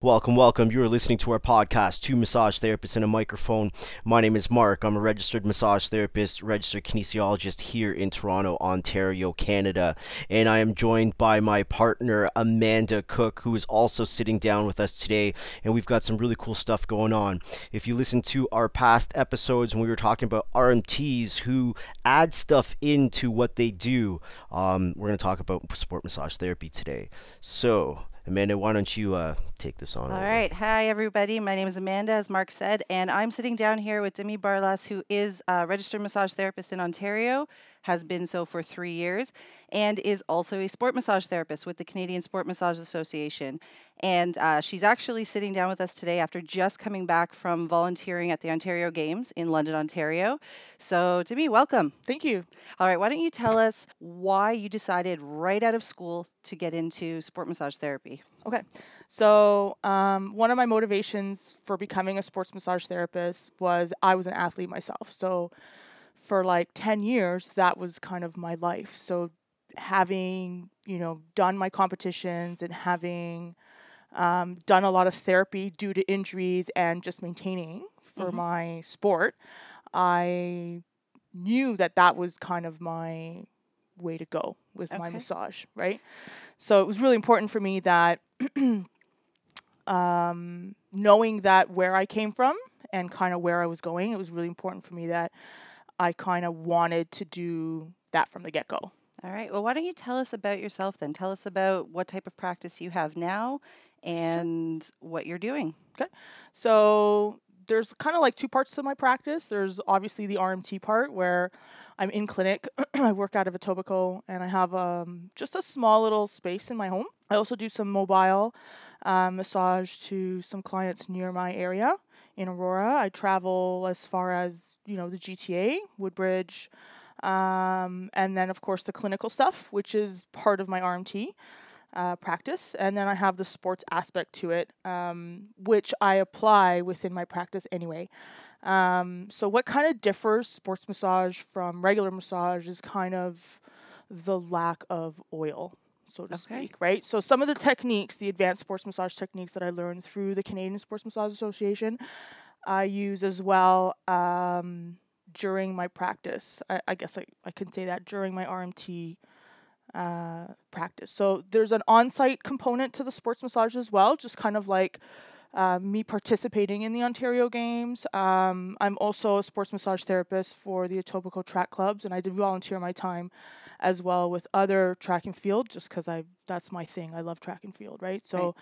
Welcome, welcome. You are listening to our podcast, Two Massage Therapists and a Microphone. My name is Mark. I'm a registered massage therapist, registered kinesiologist here in Toronto, Ontario, Canada. And I am joined by my partner, Amanda Cook, who is also sitting down with us today. And we've got some really cool stuff going on. If you listen to our past episodes when we were talking about RMTs who add stuff into what they do, um, we're going to talk about sport massage therapy today. So, Amanda, why don't you uh, take this on? All over? right. Hi, everybody. My name is Amanda, as Mark said, and I'm sitting down here with Demi Barlas, who is a registered massage therapist in Ontario, has been so for three years, and is also a sport massage therapist with the Canadian Sport Massage Association. And uh, she's actually sitting down with us today after just coming back from volunteering at the Ontario Games in London, Ontario. So, Demi, welcome. Thank you. All right. Why don't you tell us why you decided right out of school to get into sport massage therapy? Okay. So, um, one of my motivations for becoming a sports massage therapist was I was an athlete myself. So, for like 10 years, that was kind of my life. So, having, you know, done my competitions and having um, done a lot of therapy due to injuries and just maintaining for Mhm. my sport, I knew that that was kind of my way to go with my massage, right? So it was really important for me that um, knowing that where I came from and kind of where I was going, it was really important for me that I kind of wanted to do that from the get go. All right. Well, why don't you tell us about yourself then? Tell us about what type of practice you have now and what you're doing. Okay. So there's kind of like two parts to my practice. There's obviously the RMT part where I'm in clinic. I work out of a Etobicoke and I have um, just a small little space in my home. I also do some mobile um, massage to some clients near my area in Aurora. I travel as far as you know the GTA, Woodbridge, um, and then of course the clinical stuff, which is part of my RMT uh, practice, and then I have the sports aspect to it, um, which I apply within my practice anyway. Um, so, what kind of differs sports massage from regular massage is kind of the lack of oil, so to Okay. speak, right? So, some of the techniques, the advanced sports massage techniques that I learned through the Canadian Sports Massage Association, I use as well um, during my practice. I, I guess I, I can say that during my RMT uh, practice. So there's an on-site component to the sports massage as well, just kind of like uh, me participating in the Ontario Games. Um, I'm also a sports massage therapist for the Etobicoke Track Clubs, and I did volunteer my time as well with other track and field, just because I that's my thing. I love track and field, right? So. Right.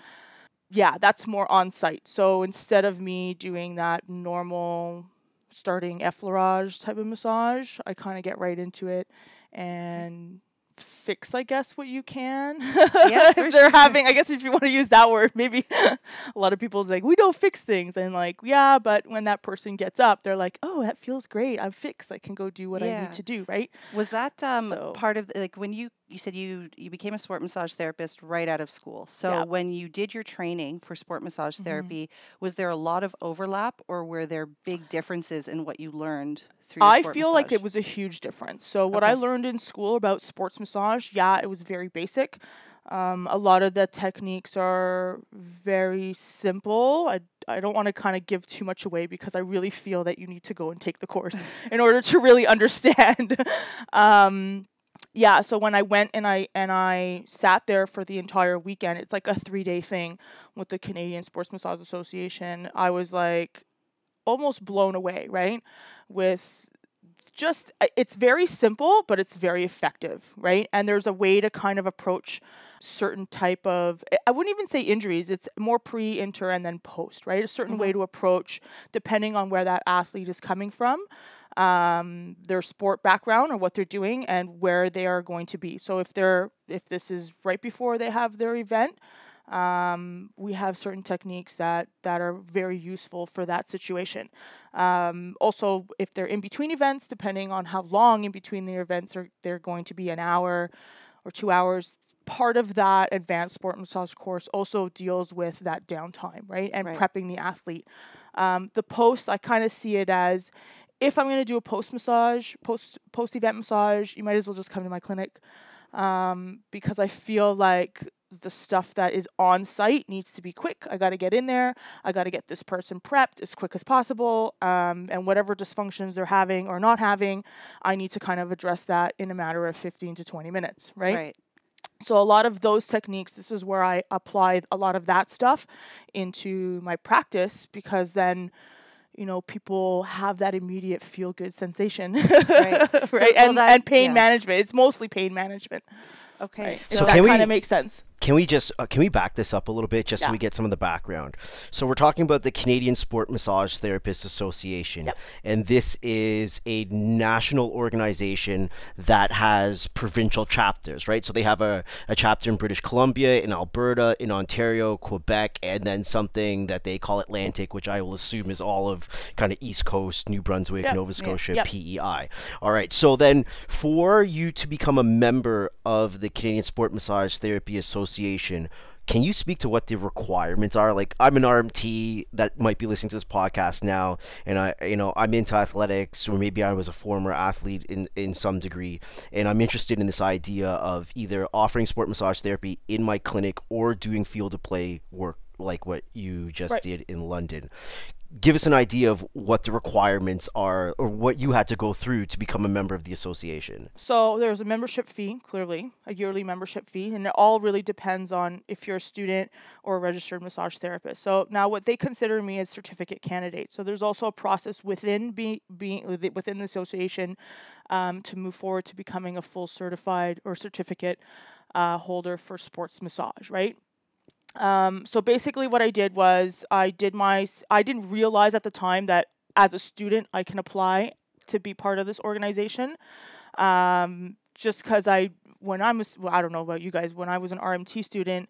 Yeah, that's more on site. So instead of me doing that normal starting effleurage type of massage, I kind of get right into it and fix i guess what you can. Yeah, if they're sure. having i guess if you want to use that word maybe a lot of people's like we don't fix things. And like yeah but when that person gets up they're like oh that feels great. I'm fixed. I can go do what i need to do right? Was that um, So- part of the- like when you you said you you became a sport massage therapist right out of school? So Yeah. when you did your training for sport massage Mhm. therapy, was there a lot of overlap or were there big differences in what you learned through? Your I feel like it was a huge difference. So what I learned in school about sports massage, yeah, it was very basic. Um, a lot of the techniques are very simple. I, I don't want to kind of give too much away because I really feel that you need to go and take the course in order to really understand. um, yeah, so when I went and I and I sat there for the entire weekend, it's like a three day thing with the Canadian Sports Massage Association. I was like almost blown away, right? With just uh, it's very simple, but it's very effective, right? And there's a way to kind of approach certain type of I- I wouldn't even say injuries. It's more pre, inter, and then post, right? A certain way to approach depending on where that athlete is coming from um, their sport background or what they're doing and where they are going to be. So if they're if this is right before they have their event, um, we have certain techniques that that are very useful for that situation. Um, also, if they're in between events, depending on how long in between the events are, they're going to be an hour or two hours. Part of that advanced sport massage course also deals with that downtime, right, and Right. prepping the athlete. Um, the post, I kind of see it as if I'm going to do a post massage, post post event massage, you might as well just come to my clinic um, because I feel like the stuff that is on site needs to be quick. I got to get in there. I got to get this person prepped as quick as possible. Um, and whatever dysfunctions they're having or not having, I need to kind of address that in a matter of 15 to 20 minutes, right? Right. So a lot of those techniques, this is where I apply a lot of that stuff into my practice because then you know, people have that immediate feel good sensation. Right. right. So, well, and, that- and pain yeah. management. It's mostly pain management. Okay. Right. So, So, that kind of makes sense. Can we just uh, can we back this up a little bit just so we get some of the background? So we're talking about the Canadian Sport Massage Therapists Association, Yep. and this is a national organization that has provincial chapters, right? So they have a, a chapter in British Columbia, in Alberta, in Ontario, Quebec, and then something that they call Atlantic, which I will assume is all of kind of East Coast, New Brunswick, Yep. Nova Scotia, Yep. PEI. All right. So then, for you to become a member of the Canadian Sport Massage Therapy Association, can you speak to what the requirements are? Like, I'm an RMT that might be listening to this podcast now, and I, you know, I'm into athletics, or maybe I was a former athlete in in some degree, and I'm interested in this idea of either offering sport massage therapy in my clinic or doing field of play work like what you just Right. did in London give us an idea of what the requirements are or what you had to go through to become a member of the association. So there's a membership fee, clearly, a yearly membership fee, and it all really depends on if you're a student or a registered massage therapist. So now what they consider me as certificate candidate. So there's also a process within be, being within the association um, to move forward to becoming a full certified or certificate uh, holder for sports massage, right? Um, so basically, what I did was I did my. I didn't realize at the time that as a student I can apply to be part of this organization. Um, just because I, when I was, well, I don't know about you guys, when I was an RMT student,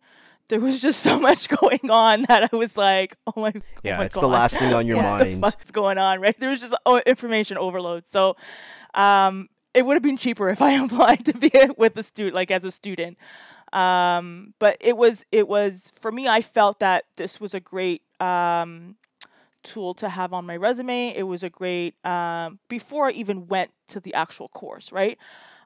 there was just so much going on that I was like, oh my, oh Yeah, my it's the last thing on your Yeah. what the mind. fuck's going on, right? There was just oh, information overload. So, um, it would have been cheaper if I applied to be with a student, like as a student. Um, but it was, it was for me. I felt that this was a great um, tool to have on my resume. It was a great um, before I even went to the actual course, right?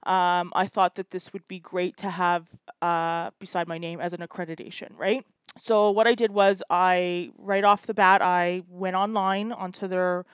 Um, I thought that this would be great to have uh, beside my name as an accreditation, right? So what I did was I right off the bat I went online onto their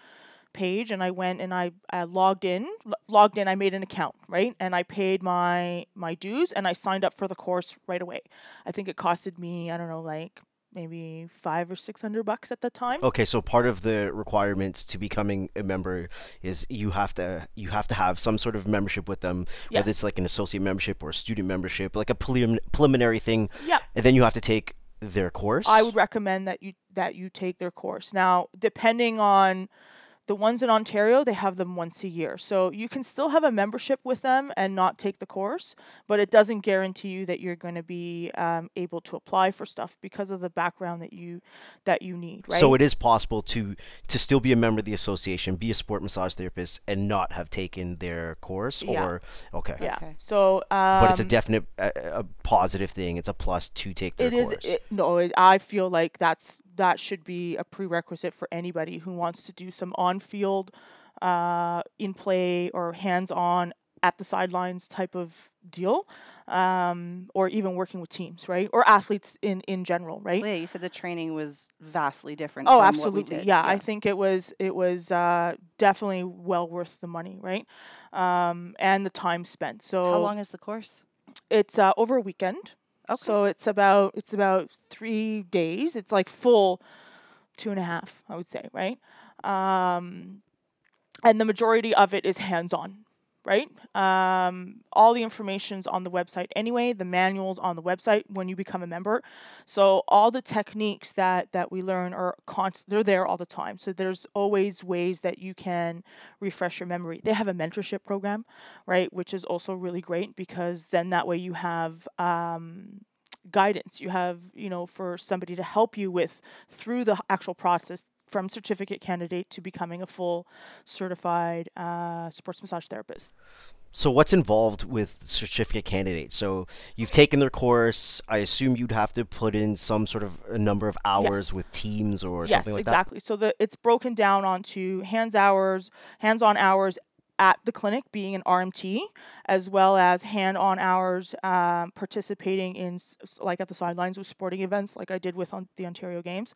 page and I went and I, I logged in lo- logged in I made an account right? And I paid my my dues and I signed up for the course right away. I think it costed me I don't know like maybe five or six hundred bucks at the time. Okay, so part of the requirements to becoming a member is you have to you have to have some sort of membership with them, whether it's like an associate membership or a student membership, like a prelim- preliminary thing, yeah. And then you have to take their course. I would recommend that you that you take their course. Now, depending on the ones in Ontario, they have them once a year. So you can still have a membership with them and not take the course, but it doesn't guarantee you that you're going to be um, able to apply for stuff because of the background that you that you need. Right. So it is possible to to still be a member of the association, be a sport massage therapist, and not have taken their course. Yeah. Or okay, yeah. Okay. So um, but it's a definite a, a positive thing. It's a plus to take their it is course. it, no it, i feel like that's that should be a prerequisite for anybody who wants to do some on-field uh, in play or hands-on at the sidelines type of deal um, or even working with teams right or athletes in in general right Well, yeah, you said the training was vastly different. Oh, from What absolutely. did. Yeah, I think it was it was uh, definitely well worth the money, right? Um, and the time spent. So How long is the course? it's uh, over a weekend. Okay. So it's about it's about three days. It's like full two and a half, I would say, right? Um, and the majority of it is hands on, right? Um, all the information's on the website anyway. The manuals on the website when you become a member. So all the techniques that that we learn are constant. They're there all the time. So there's always ways that you can refresh your memory. They have a mentorship program, right, which is also really great because then that way you have. Um, guidance you have you know for somebody to help you with through the actual process from certificate candidate to becoming a full certified uh, sports massage therapist So what's involved with certificate candidates? So you've taken their course. I assume you'd have to put in some sort of a number of hours Yes. with teams or yes something like that. Yes, exactly so the it's broken down onto hands hours hands on hours at the clinic being an RMT, as well as hand on hours um, participating in, like at the sidelines with sporting events, like I did with on the Ontario Games.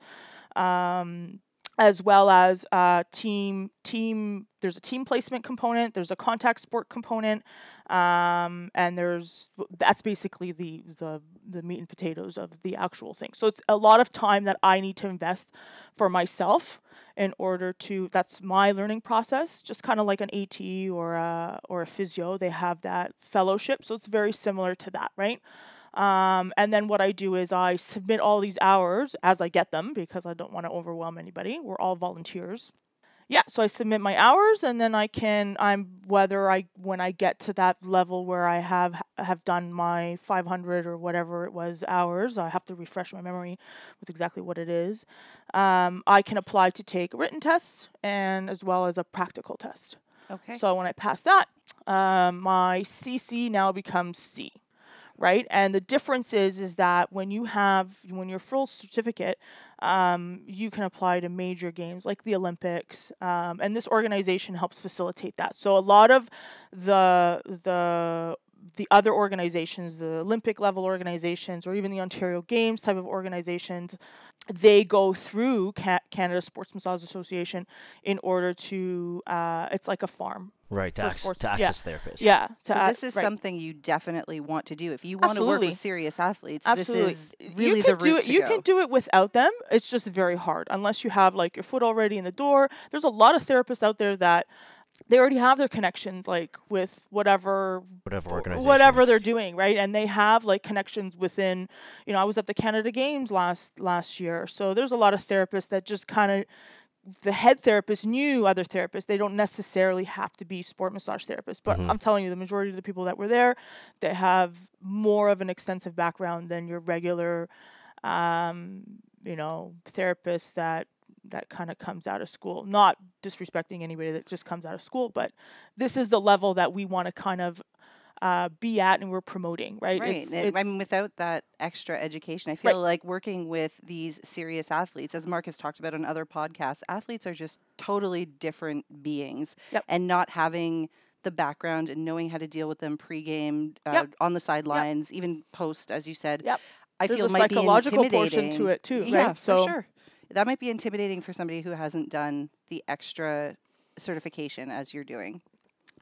Um, as well as uh, team team there's a team placement component there's a contact sport component um, and there's that's basically the the the meat and potatoes of the actual thing. So it's a lot of time that i need to invest for myself in order to that's my learning process just kind of like an at or a or a physio they have that fellowship. So it's very similar to that right um, and then what I do is I submit all these hours as I get them because I don't want to overwhelm anybody. We're all volunteers. Yeah, so I submit my hours and then I can I'm whether I when I get to that level where I have have done my 500 or whatever it was hours, I have to refresh my memory with exactly what it is. Um, I can apply to take written tests and as well as a practical test. Okay. So when I pass that, um, my CC now becomes C right? And the difference is is that when you have when you're full certificate, um, you can apply to major games like the Olympics, um, and this organization helps facilitate that. So a lot of the the the other organizations, the Olympic level organizations, or even the Ontario Games type of organizations, they go through Canada Sports Massage Association in order to. Uh, it's like a farm. Right, to, ac- to access yeah. therapists. Yeah. So a- this is right. something you definitely want to do if you want Absolutely. to work with serious athletes. Absolutely. This is really you the can do it. to You go. can do it without them. It's just very hard unless you have like your foot already in the door. There's a lot of therapists out there that they already have their connections like with whatever Whatever organization. whatever they're doing right? And they have like connections within you know i was at the canada games last last year so there's a lot of therapists that just kind of the head therapist knew other therapists. They don't necessarily have to be sport massage therapists but i'm telling you the majority of the people that were there they have more of an extensive background than your regular um, you know therapist that that kind of comes out of school. Not disrespecting anybody that just comes out of school, but this is the level that we want to kind of uh, be at and we're promoting, right? Right. It's- and I mean, without that extra education, I Right. feel like working with these serious athletes, as Mark has talked about on other podcasts, athletes are just totally different beings. Yep. And not having the background and knowing how to deal with them pregame, uh, Yep. on the sidelines, even post, as you said, Yep. I There's feel a might be intimidating. portion to it too, Yeah, right? for sure. That might be intimidating for somebody who hasn't done the extra certification as you're doing.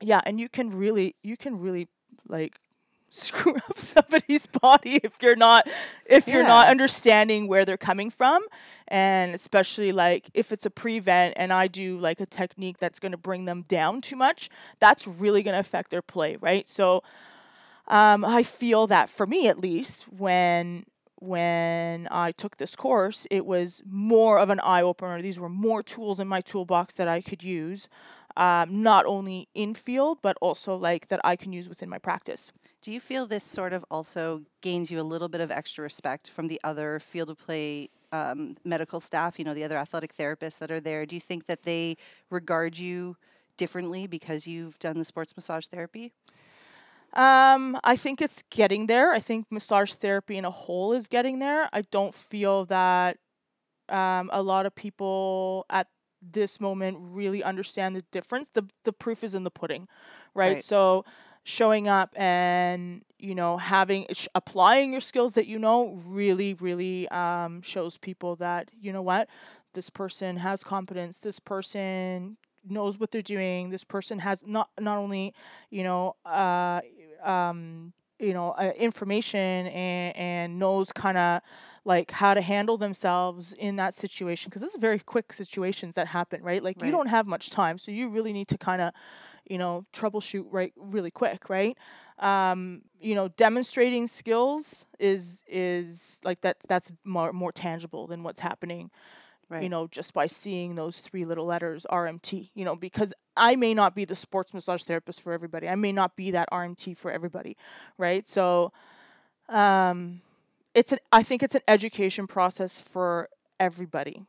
yeah, and you can really, you can really like screw up somebody's body if you're not if you're not understanding where they're coming from. And especially like if it's a prevent and I do like a technique that's going to bring them down too much that's really going to affect their play right? So um, I feel that for me at least when when I took this course it was more of an eye opener these were more tools in my toolbox that I could use um, not only in field but also like that I can use within my practice Do you feel this sort of also gains you a little bit of extra respect from the other field of play um, medical staff, you know, the other athletic therapists that are there? Do you think that they regard you differently because you've done the sports massage therapy? Um, I think it's getting there. I think massage therapy in a whole is getting there. I don't feel that um, a lot of people at this moment really understand the difference. The the proof is in the pudding, right? Right. So showing up and you know having sh- applying your skills that you know really really um, shows people that you know what this person has competence. This person knows what they're doing. This person has not not only you know uh, um, you know uh, information and, and knows kind of like how to handle themselves in that situation because this is very quick situations that happen right? Like you don't have much time so you really need to kind of you know troubleshoot right really quick right? Um, you know demonstrating skills is is like that that's more more tangible than what's happening Right. you know, just by seeing those three little letters RMT, you know, because I may not be the sports massage therapist for everybody. I may not be that RMT for everybody, right? So um it's an I think it's an education process for everybody,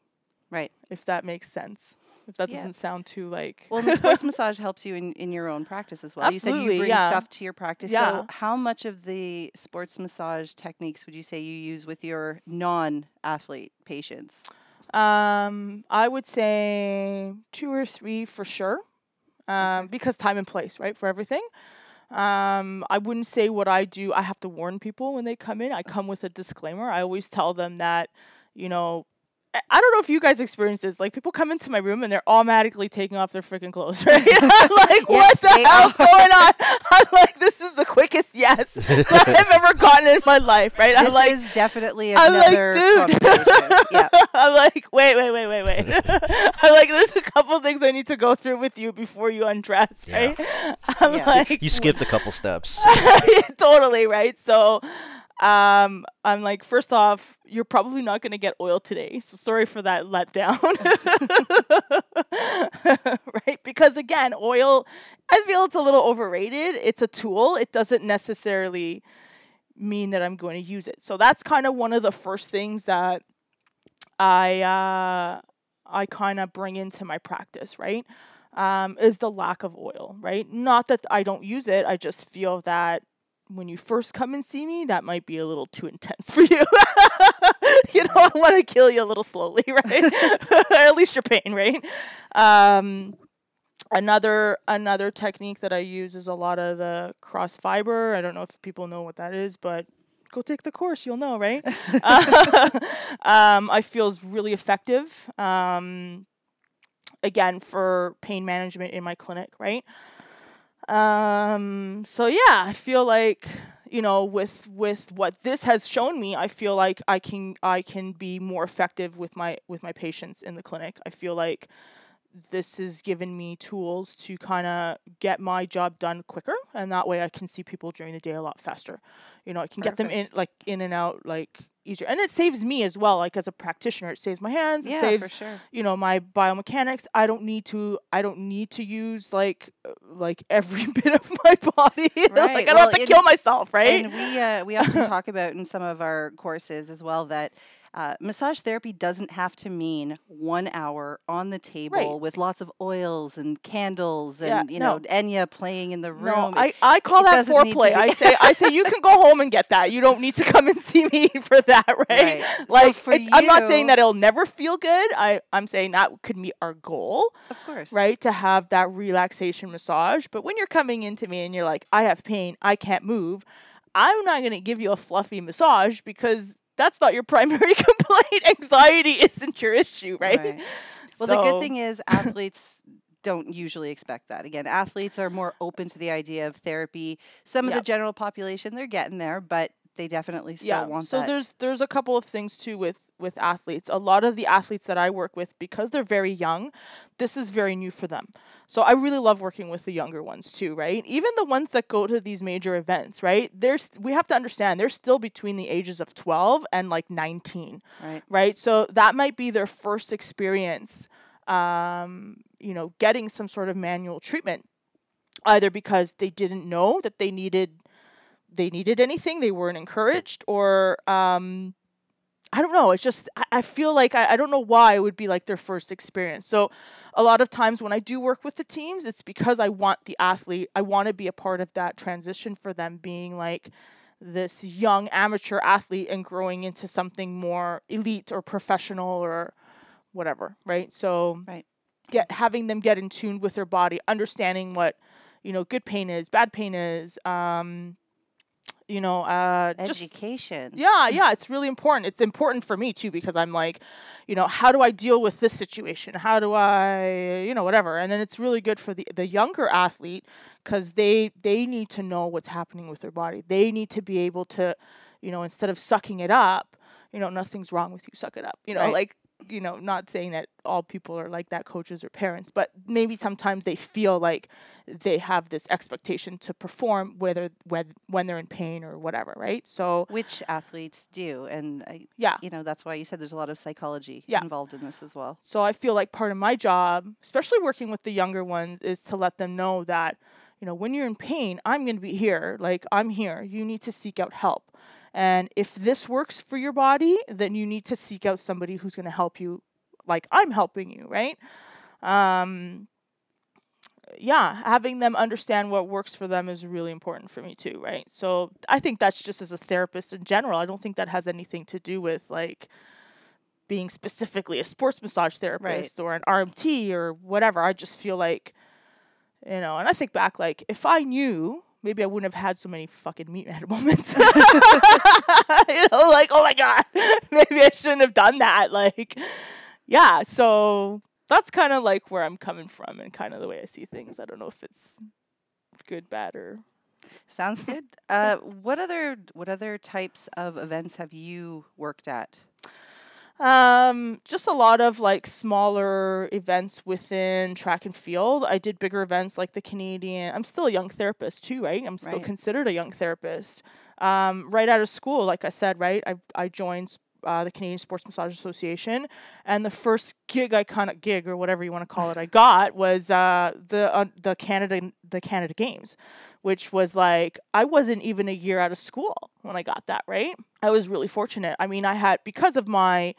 Right. if that makes sense. If that Yeah. doesn't sound too like Well, the sports massage helps you in, in your own practice as well. you said you bring yeah. stuff to your practice. Yeah. So, how much of the sports massage techniques would you say you use with your non athlete patients? Um, I would say two or three for sure. um, because time and place, right, for everything. Um, I wouldn't say what I do. I have to warn people when they come in. I come with a disclaimer. I always tell them that, you know, I don't know if you guys experience this. Like people come into my room and they're automatically taking off their freaking clothes, right? I'm like, what the hell's going on? I'm like, this is the quickest yes that I've ever gotten in my life, right? This I'm like, is definitely I'm like, another dude. conversation. yeah. I'm like, wait, wait, wait, wait, wait. I'm like, there's a couple things I need to go through with you before you undress, Yeah. right? I'm Yeah. like, You skipped a couple steps. totally right. So, um, I'm like, first off, you're probably not going to get oil today. So sorry for that letdown. right? Because again, oil, I feel it's a little overrated. It's a tool. It doesn't necessarily mean that I'm going to use it. So that's kind of one of the first things that I uh, I kind of bring into my practice, right? Um, is the lack of oil, right? Not that I don't use it. I just feel that when you first come and see me, that might be a little too intense for you. you know, I want to kill you a little slowly, right? at least your pain, right? Um, another another technique that I use is a lot of the cross fiber. I don't know if people know what that is, but go take the course, you'll know, right? um, I feel is really effective. Um, again, for pain management in my clinic, right? Um, so yeah, I feel like you know with with what this has shown me, I feel like I can I can be more effective with my with my patients in the clinic. I feel like this has given me tools to kind of get my job done quicker and that way I can see people during the day a lot faster. You know, I can get them in like in and out like easier. And it saves me as well like as a practitioner. It saves my hands, it Yeah, saves for sure. you know my biomechanics i don't need to i don't need to use like uh, like every bit of my body like i Right, don't have to kill myself right And we uh, we often talk about in some of our courses as well that uh, massage therapy doesn't have to mean one hour on the table with lots of oils and candles Yeah, and you know. Enya playing in the room. no, I, I call it that foreplay. I say I say you can go home and get that. You don't need to come and see me for that, right? Right. So Like for it- I'm not saying that it'll never feel good. I I'm saying that could meet our goal. of course, right? To have that relaxation massage. But when you're coming into me and you're like, I have pain, I can't move, I'm not going to give you a fluffy massage because that's not your primary complaint. Anxiety isn't your issue, right? Right. Well, the good thing is athletes don't usually expect that. Again, athletes are more open to the idea of therapy. Some of the general population, they're getting there, but they definitely still yeah. want so that. So there's there's a couple of things too with with athletes. A lot of the athletes that I work with because they're very young, this is very new for them. So I really love working with the younger ones too, right? Even the ones that go to these major events, right? There's we have to understand they're still between the ages of 12 and like 19. right. right? So that might be their first experience, um, you know, getting some sort of manual treatment, either because they didn't know that they needed they needed anything, they weren't encouraged, or um, I don't know. It's just I, I feel like I, I don't know why it would be like their first experience. So a lot of times when I do work with the teams, it's because I want the athlete, I want to be a part of that transition for them being like this young amateur athlete and growing into something more elite or professional or whatever, right? So Right. get having them get in tune with their body, understanding what you know good pain is, bad pain is, um, you know, uh, just Education. yeah, yeah, it's really important. It's important for me too because I'm like, you know, how do I deal with this situation? How do I, you know, whatever. And then it's really good for the the younger athlete because they they need to know what's happening with their body. They need to be able to, you know, instead of sucking it up, you know, nothing's wrong with you. Suck it up. You know, Right. like you know, not saying that all people are like that, coaches or parents, but maybe sometimes they feel like they have this expectation to perform whether when when they're in pain or whatever, right? So Which athletes do. And, I, yeah. you know, that's why you said there's a lot of psychology Yeah. involved in this as well. So I feel like part of my job, especially working with the younger ones, is to let them know that, you know, when you're in pain, I'm going to be here. Like, I'm here. You need to seek out help. And if this works for your body, then you need to seek out somebody who's going to help you like I'm helping you, right? Um, yeah, having them understand what works for them is really important for me too, right? So I think that's just as a therapist in general. I don't think that has anything to do with like being specifically a sports massage therapist or an RMT or whatever. I just feel like You know, and I think back like if I knew, maybe I wouldn't have had so many fucking meathead moments. you know, like oh my god, maybe I shouldn't have done that. Like, yeah. So that's kind of like where I'm coming from and kind of the way I see things. I don't know if it's good, bad, or Sounds good. Uh, what other what other types of events have you worked at? Um, just a lot of like smaller events within track and field. I did bigger events like the Canadian. I'm still a young therapist too, right? I'm still Right. considered a young therapist. Um, right out of school, like I said, right? I I joined uh, the Canadian Sports Massage Association, and the first gig I kind of gig or whatever you want to call it, I got was uh, the uh, the Canada the Canada Games, which was like I wasn't even a year out of school when I got that. Right? I was really fortunate. I mean, I had because of my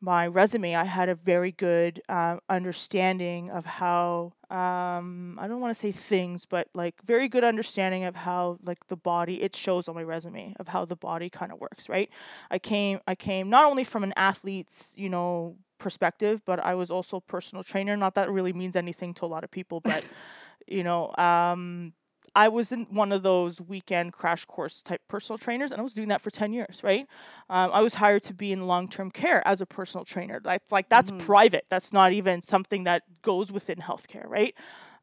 my resume, I had a very good uh, understanding of how um, I don't want to say things, but like very good understanding of how like the body. It shows on my resume of how the body kind of works. Right? I came I came not only from an athlete's you know perspective, but I was also a personal trainer. Not that really means anything to a lot of people, but you know. Um, I wasn't one of those weekend crash course type personal trainers, and I was doing that for 10 years, right? Um, I was hired to be in long term care as a personal trainer. That's like, that's private. That's not even something that goes within healthcare, right?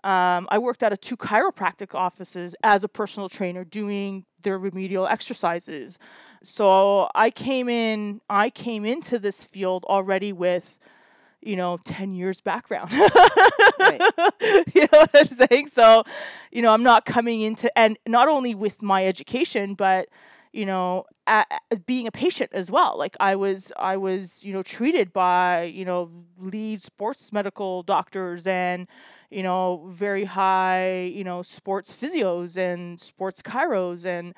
Um, I worked out of two chiropractic offices as a personal trainer doing their remedial exercises. So I came in, I came into this field already with, you know, 10 years background. Right. you know what I'm saying? So, you know, I'm not coming into, and not only with my education, but, you know, a, a- being a patient as well. Like I was, I was, you know, treated by, you know, lead sports medical doctors and, you know, very high, you know, sports physios and sports chiros and,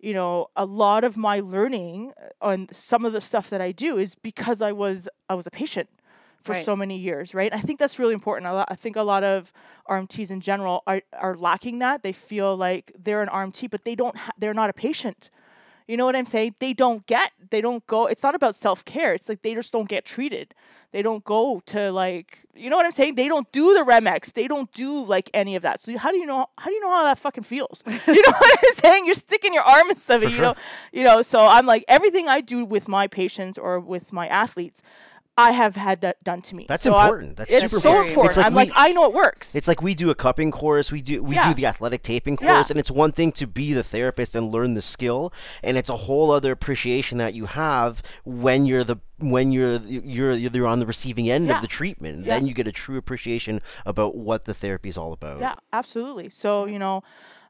you know, a lot of my learning uh, on some of the stuff that I do is because I was I was a patient for Right. so many years, right? I think that's really important. A lot, I think a lot of RMTs in general are, are lacking that. They feel like they're an RMT, but they don't. Ha- they're not a patient. You know what I'm saying? They don't get. They don't go. It's not about self care. It's like they just don't get treated. They don't go to like. You know what I'm saying? They don't do the Remex. They don't do like any of that. So how do you know? How do you know how that fucking feels? you know what I'm saying? You're sticking your arm in something. You know. You know. So I'm like everything I do with my patients or with my athletes. I have had that done to me. That's So I- important. That's it's super so important. important. It's like I'm we- like, I know it works. It's like we do a cupping course, we do we Yeah. do the athletic taping Yeah. course, and it's one thing to be the therapist and learn the skill, and it's a whole other appreciation that you have when you're the when you're you're you're on the receiving end Yeah. of the treatment. Yeah. Then you get a true appreciation about what the therapy is all about. Yeah, absolutely. So, you know,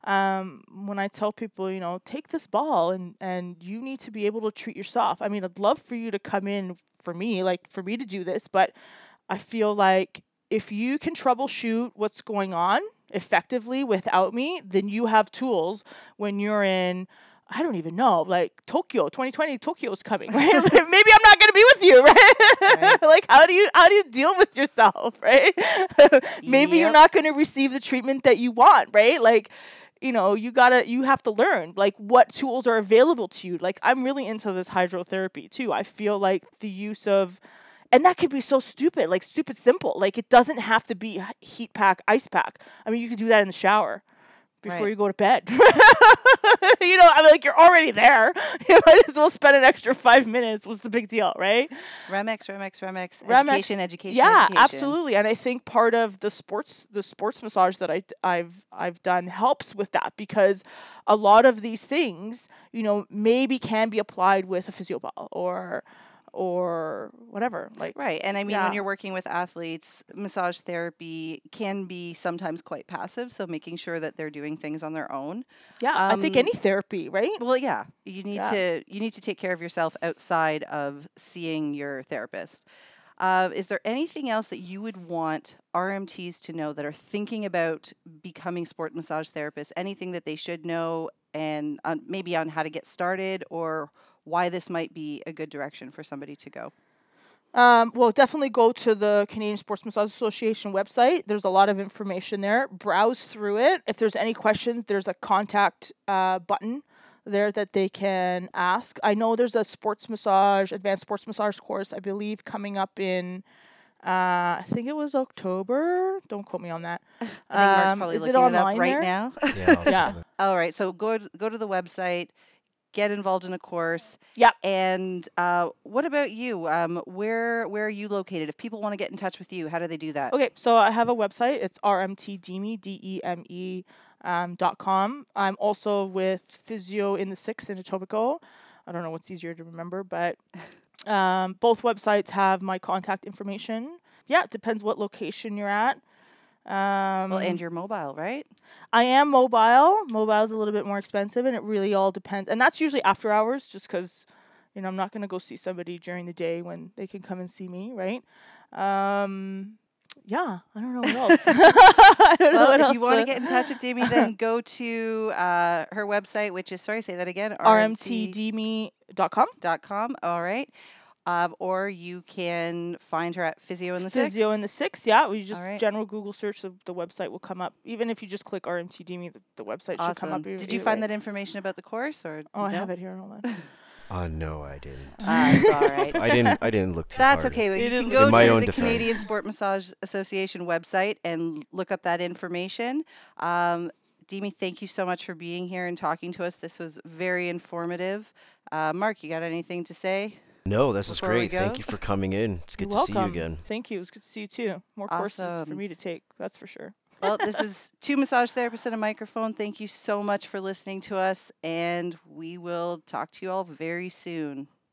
um, when I tell people, you know, take this ball and and you need to be able to treat yourself. I mean, I'd love for you to come in for me, like for me to do this, but I feel like if you can troubleshoot what's going on effectively without me, then you have tools when you're in I don't even know, like Tokyo, 2020, Tokyo's coming, right? Maybe I'm not going to be with you, right? like how do you how do you deal with yourself, right? Maybe you're not going to receive the treatment that you want, right? Like you know, you gotta, you have to learn like what tools are available to you. Like, I'm really into this hydrotherapy too. I feel like the use of, and that could be so stupid, like stupid simple. Like, it doesn't have to be heat pack, ice pack. I mean, you could do that in the shower before Right. you go to bed. you know, I'm like, you're already there. You might as well spend an extra five minutes. What's the big deal, right? Remex, Remex, Remex, Remex- education, education, yeah, education. absolutely. And I think part of the sports the sports massage that I, I have I've done helps with that because a lot of these things, you know, maybe can be applied with a physio ball or or whatever. Like Right. And I mean, Yeah. when you're working with athletes, massage therapy can be sometimes quite passive. So making sure that they're doing things on their own. yeah, I think Um, any therapy, right? Well, yeah, you need Yeah. to you need to take care of yourself outside of seeing your therapist. Uh, is there anything else that you would want RMTs to know that are thinking about becoming sport massage therapists? Anything that they should know, and on, maybe on how to get started or why this might be a good direction for somebody to go? Um, well, definitely go to the Canadian Sports Massage Association website. There's a lot of information there. Browse through it. If there's any questions, there's a contact uh, button there that they can ask. I know there's a sports massage, advanced sports massage course, I believe, coming up in Uh, I think it was October. Don't quote me on that. I think Mark's Um, probably is it looking it, up online right there? now. Yeah. Yeah. All right, so go go to the website, get involved in a course. Yep. And uh, what about you? Um, where where are you located? If people want to get in touch with you, how do they do that? Okay, so I have a website. It's rmtdeme, D E M E, um, dot com. I'm also with Physio in the Six in Etobicoke. I don't know what's easier to remember, but um, both websites have my contact information. Yeah, it depends what location you're at. Um, Well, and your mobile, right? I am mobile. Mobile's a little bit more expensive, and it really all depends. And that's usually after hours, just because, you know, I'm not gonna go see somebody during the day when they can come and see me, right? Um, yeah, I don't know what else. I don't know what if else you want to get in touch with Demi, then go to uh, her website, which is sorry, say that again. rmtdme.com. dot com. All right. Um, or you can find her at Physio in the Six. Physio in the six, yeah. We just right. general Google search the, the website will come up. Even if you just click RMTDme, the, the website should come up. Did you find way. that information about the course, or Oh, I have it here. Hold on. Uh, no, I didn't. It's all right. I didn't. I didn't look too That's hard. okay. well, You You can go look- In my to the defense. Canadian Sport Massage Association website and look up that information. Um, Demi, thank you so much for being here and talking to us. This was very informative. Uh, Mark, you got anything to say? No, this is great. Thank you for coming in. It's good You're to see you again. Thank you. It's good to see you too. More courses for Awesome. me to take. That's for sure. Well, this is two massage therapists and a microphone. Thank you so much for listening to us, and we will talk to you all very soon.